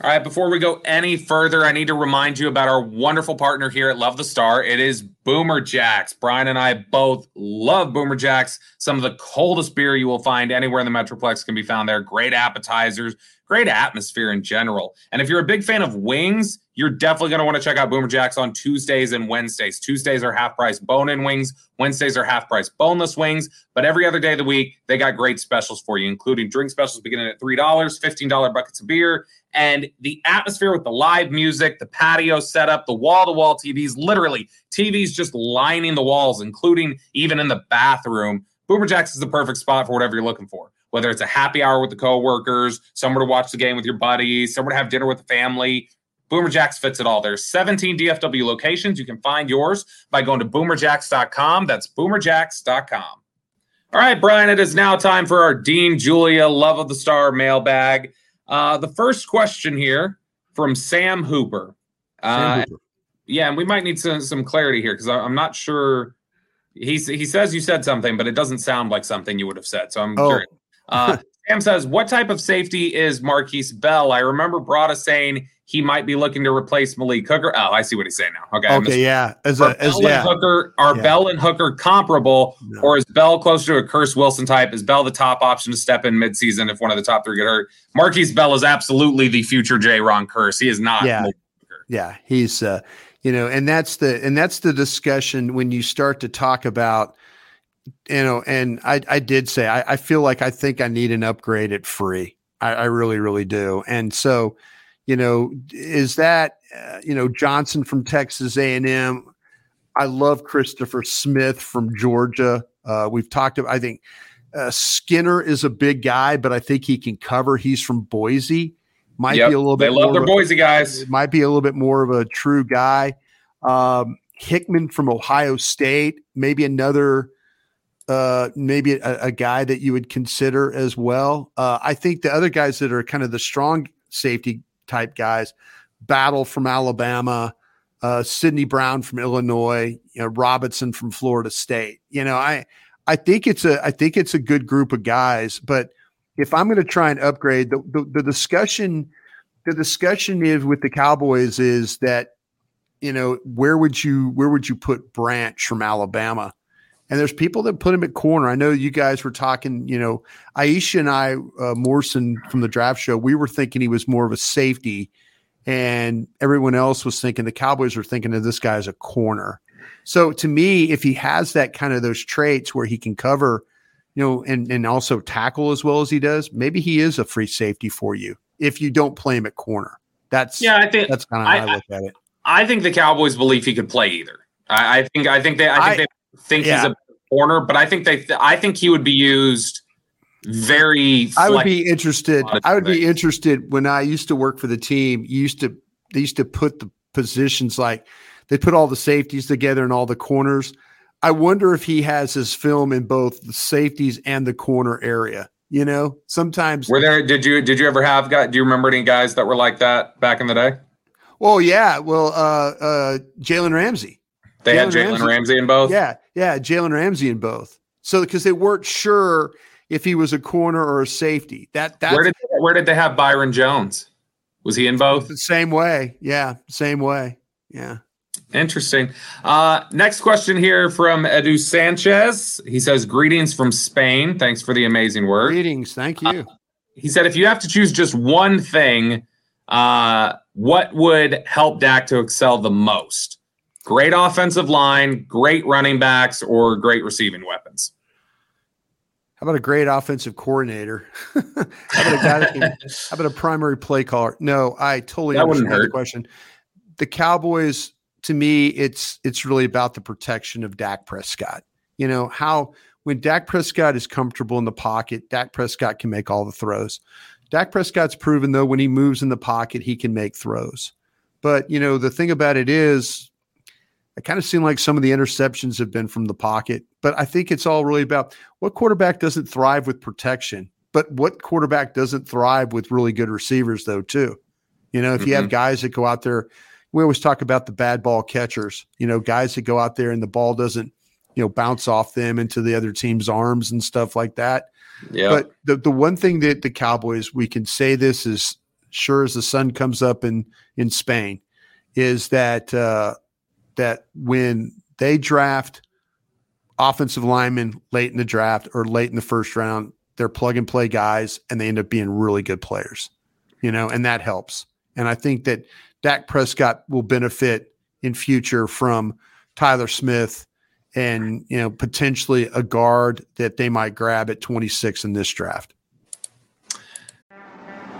All right, before we go any further, I need to remind you about our wonderful partner here at Love the Star. It is Boomer Jacks. Bryan and I both love Boomer Jacks. Some of the coldest beer you will find anywhere in the Metroplex can be found there. Great appetizers, great atmosphere in general. And if you're a big fan of wings, you're definitely going to want to check out Boomer Jacks on Tuesdays and Wednesdays. Tuesdays are half price bone in wings, Wednesdays are half price boneless wings. But every other day of the week, they got great specials for you, including drink specials beginning at $3, $15 buckets of beer, and the atmosphere with the live music, the patio setup, the wall to wall TVs, literally TVs just lining the walls, including even in the bathroom. Boomer Jacks is the perfect spot for whatever you're looking for. Whether it's a happy hour with the coworkers, somewhere to watch the game with your buddies, somewhere to have dinner with the family, Boomer Jacks fits it all. There's 17 DFW locations. You can find yours by going to boomerjacks.com. That's boomerjacks.com. All right, Bryan, it is now time for our Dean Julia Love of the Star mailbag. Uh, the first question here from Sam Hooper. Uh, Sam Hooper. Yeah, and we might need some, some clarity here because I'm not sure. He's, he says you said something, but it doesn't sound like something you would have said. So I'm oh. curious. Uh, Sam says, What type of safety is Markquese Bell? I remember Brada saying he might be looking to replace Malik Hooker. Oh, I see what he's saying now. Okay. Okay. Yeah. As a, as, Bell yeah. Hooker, are yeah. Bell and Hooker comparable, no. or is Bell closer to a Kearse Wilson type? Is Bell the top option to step in midseason if one of the top three get hurt? Markquese Bell is absolutely the future J. Jayron Kearse. He is not. Yeah. Yeah. He's, uh, you know, and that's the, and that's the discussion when you start to talk about, you know, and I, I did say, I, I feel like I think I need an upgrade at free. I, I really, really do. And so, you know, is that uh, you know Johnson from Texas A and M? I love Christopher Smith from Georgia. Uh, we've talked about. I think uh, Skinner is a big guy, but I think he can cover. He's from Boise. Might yep, be a little bit. They love their Boise a, guys. Might be a little bit more of a true guy. Um, Hickman from Ohio State, maybe another, uh, maybe a, a, guy that you would consider as well. Uh, I think the other guys that are kind of the strong safety type guys. Battle from Alabama, uh, Sydney Brown from Illinois, you know, Robinson from Florida State. You know, I I think it's a I think it's a good group of guys. But if I'm going to try and upgrade, the, the the discussion the discussion is with the Cowboys is that you know where would you where would you put Branch from Alabama? And there's people that put him at corner. I know you guys were talking, you know, Aisha and I, uh, Morrison from the draft show, we were thinking he was more of a safety. And everyone else was thinking the Cowboys were thinking of this guy as a corner. So to me, if he has that kind of those traits where he can cover, you know, and, and also tackle as well as he does, maybe he is a free safety for you if you don't play him at corner. That's yeah, I think that's kind of how I, I look at it. I think the Cowboys believe he could play either. I, I think I think they I think I, they think yeah. he's a corner, but I think they th- I think he would be used very I would be interested. I would be interested when I used to work for the team, used to they used to put the positions like they put all the safeties together and all the corners. I wonder if he has his film in both the safeties and the corner area. You know, sometimes were there did you did you ever have got do you remember any guys that were like that back in the day? Well, yeah. Well, uh uh Jalen Ramsey. They Jalen had Jalen Ramsey. Ramsey in both. Yeah, yeah, Jalen Ramsey in both. So because they weren't sure if he was a corner or a safety. That that where did they, where did they have Byron Jones? Was he in both? The same way. Yeah, same way. Yeah. Interesting. Uh, next question here from Edu Sanchez. He says, "Greetings from Spain. Thanks for the amazing work. Greetings. Thank you." Uh, he said, "If you have to choose just one thing, uh, what would help Dak to excel the most?" Great offensive line, great running backs, or great receiving weapons. How about a great offensive coordinator? how about a guy that can, how about a primary play caller? No, I totally that understand the question. The Cowboys, to me, it's it's really about the protection of Dak Prescott. You know how when Dak Prescott is comfortable in the pocket, Dak Prescott can make all the throws. Dak Prescott's proven though when he moves in the pocket, he can make throws. But you know, the thing about it is, it kind of seemed like some of the interceptions have been from the pocket. But I think it's all really about what quarterback doesn't thrive with protection, but what quarterback doesn't thrive with really good receivers, though, too. You know, if mm-hmm. you have mm-hmm. guys that go out there, we always talk about the bad ball catchers, you know, guys that go out there and the ball doesn't, you know, bounce off them into the other team's arms and stuff like that. Yeah. But the, the one thing that the Cowboys, we can say this is sure as the sun comes up in, in Spain, is that, uh, that when they draft offensive linemen late in the draft or late in the first round, they're plug and play guys and they end up being really good players, you know, and that helps. And I think that Dak Prescott will benefit in future from Tyler Smith and, you know, potentially a guard that they might grab at 26 in this draft.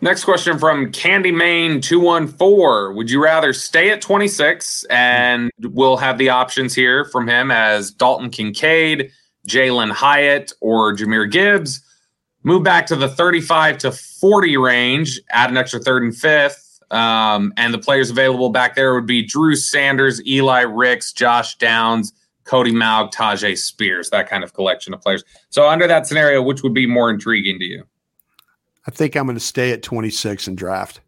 Next question from Candy Main 214. Would you rather stay at 26 and we'll have the options here from him as Dalton Kincaid, Jalin Hyatt, or Jahmyr Gibbs? Move back to the 35 to 40 range, add an extra third and fifth. Um, and the players available back there would be Drew Sanders, Eli Ricks, Josh Downs, Cody Mauch, Tyjae Spears, that kind of collection of players. So, under that scenario, which would be more intriguing to you? I think I'm going to stay at 26 and draft.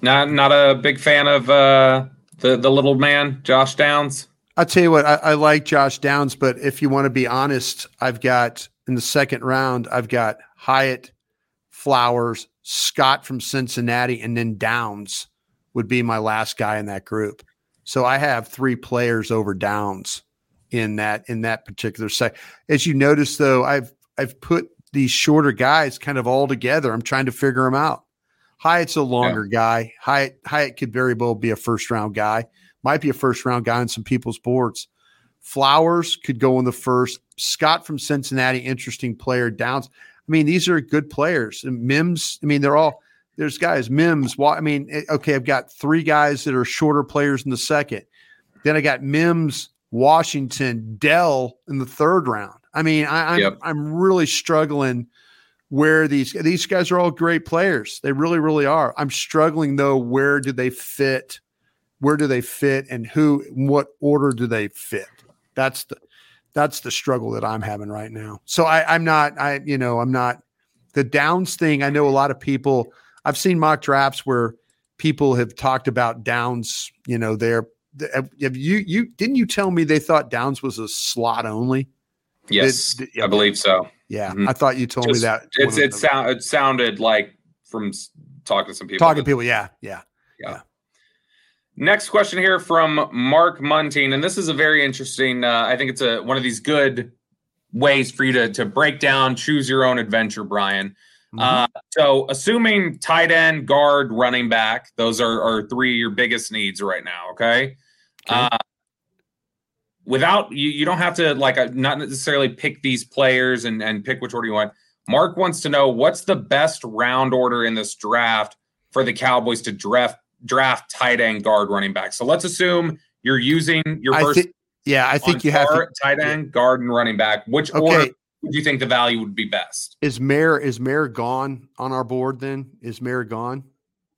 Not not a big fan of uh, the the little man, Josh Downs. I'll tell you what, I, I like Josh Downs, but if you want to be honest, I've got in the second round, I've got Hyatt, Flowers, Scott from Cincinnati, and then Downs would be my last guy in that group. So I have three players over Downs in that in that particular set. As you notice, though, I've I've put these shorter guys kind of all together. I'm trying to figure them out. Hyatt's a longer yeah. guy. Hyatt Hyatt could very well be a first round guy. Might be a first round guy on some people's boards. Flowers could go in the first. Scott from Cincinnati, interesting player. Downs. I mean, these are good players. And Mims. I mean, they're all there's guys. Mims. I mean, eh, okay, I've got three guys that are shorter players in the second. Then I got Mims, Washington, Dell in the third round. I mean, I, am yep. I'm really struggling where these these guys are all great players. They really, really are. I'm struggling though. Where do they fit? Where do they fit, and who? What order do they fit? That's the that's the struggle that I'm having right now. So I, I'm not. I you know I'm not the downs thing. I know a lot of people. I've seen mock drafts where people have talked about downs. You know, they're have you you didn't you tell me they thought downs was a slot only? Yes, did, did, I believe so. Yeah, mm-hmm. I thought you told Just, me that. It's it sound it sounded like from talking to some people. Talking to people, yeah, yeah, yeah. yeah. Next question here from Mark Munting, and this is a very interesting. Uh, I think it's a one of these good ways for you to to break down, choose your own adventure, Bryan. Mm-hmm. Uh, so, assuming tight end, guard, running back, those are, are three of your biggest needs right now. Okay. okay. Uh, without you, you don't have to like uh, not necessarily pick these players and and pick which order you want. Mark wants to know what's the best round order in this draft for the Cowboys to draft draft tight end, guard, running back. So let's assume you're using your first. Th- yeah, I think you have to, tight end, guard, and running back. Which okay. order would you think the value would be best? Is Mayer is Mayer gone on our board? Then is Mayer gone?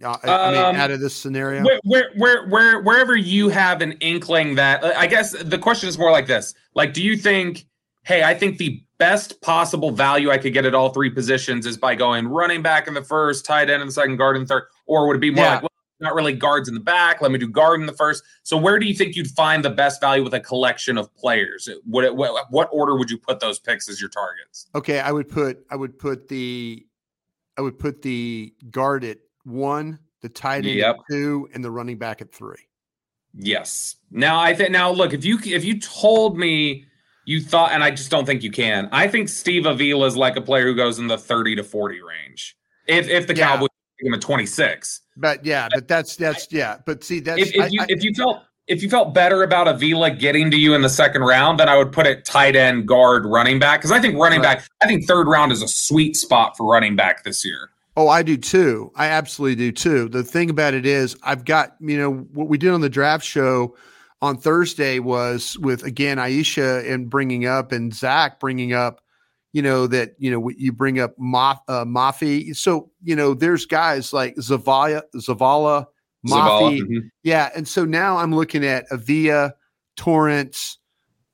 Uh, I mean, um, out of this scenario, where, where, where, where, wherever you have an inkling that, I guess the question is more like this: like, do you think, hey, I think the best possible value I could get at all three positions is by going running back in the first, tight end in the second, guard in the third, or would it be more yeah. like, well, not really guards in the back. Let me do guard in the first. So where do you think you'd find the best value with a collection of players? What what, what order would you put those picks as your targets? Okay, I would put I would put the I would put the guard at one, the tight end yep. at two, and the running back at three. Yes. Now I think now look if you if you told me you thought, and I just don't think you can. I think Steve Avila is like a player who goes in the thirty to forty range. if if the Yeah. Cowboys take him at 26. But yeah, but that's that's yeah. But see, that's If, if you I- if you felt if you felt better about Avila getting to you in the second round, then I would put it tight end, guard, running back. Because I think running Right. back, I think third round is a sweet spot for running back this year. Oh, I do too. I absolutely do too. The thing about it is, I've got, you know, what we did on the draft show on Thursday was with, again, Aisha and bringing up and Zach bringing up, you know, that, you know, you bring up uh, Mafi. So, you know, there's guys like Zavala, Zavala, Mafi. mhm. Yeah. And so now I'm looking at Avia, Torrence,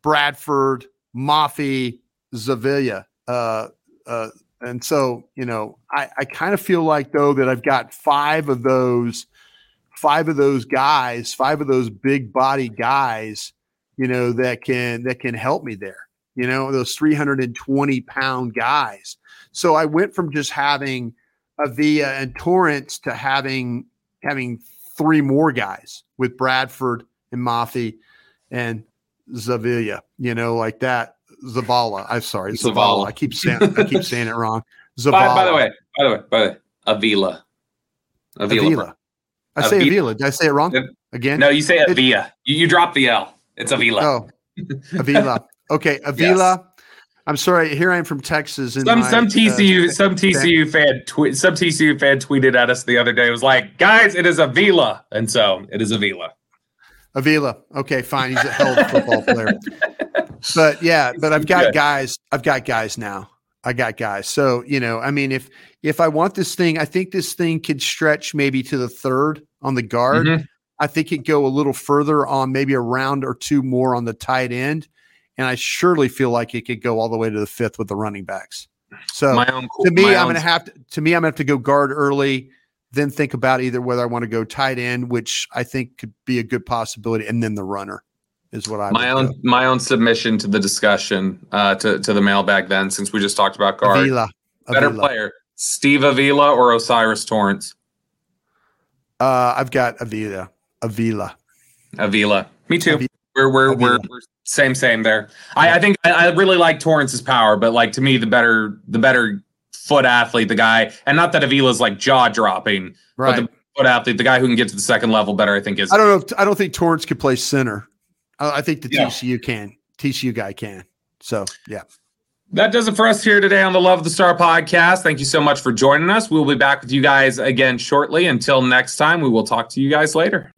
Bradford, Mafi, Zavilla. Uh, uh, and so, you know, I, I kind of feel like though that I've got five of those, five of those guys, five of those big body guys, you know, that can that can help me there. You know, those 320 pound guys. So I went from just having Avia and Torrence to having having three more guys with Bradford and Mafi and Zavilla, you know, like that. Zavala. I'm sorry, Zavala. Zavala. I keep saying I keep saying it wrong. Zavala. By, by the way, by the way, by the way, Avila. Avila. Avila. I say Avila. Did I say it wrong again? No, you say Avila. You, you drop the L. It's Avila. Oh, Avila. Okay, Avila. I'm sorry. Here I am from Texas. Some my, some uh, TCU some TCU fan some TCU fan tweeted at us the other day. It was like, guys, it is Avila, and so it is Avila. Avila. Okay, fine. He's a hell of a football player. But yeah, but I've got guys. I've got guys now. I got guys. So you know, I mean, if if I want this thing, I think this thing could stretch maybe to the third on the guard. Mhm. I think it could go a little further on maybe a round or two more on the tight end, and I surely feel like it could go all the way to the fifth with the running backs. So My own to me, I'm own- to have to. To me, I'm going to have to go guard early, then think about either whether I want to go tight end, which I think could be a good possibility, and then the runner is what I. my own go. my own submission to the discussion uh, to to the mailbag. Then, since we just talked about guard, Avila. better Avila. player, Steve Avila or O'Cyrus Torrence? Uh, I've got Avila. Avila. Avila. Me too. Avila. We're we're, we're we're same same there. I, I think I, I really like Torrence's power, but like to me, the better the better foot athlete, the guy, and not that Avila's like jaw dropping, Right. but the foot athlete, the guy who can get to the second level better, I think is I don't know. If, I don't think Torrance could play center. I, I think the Yeah. TCU can. TCU guy can. So yeah. That does it for us here today on the Love of the Star podcast. Thank you so much for joining us. We'll be back with you guys again shortly. Until next time, we will talk to you guys later.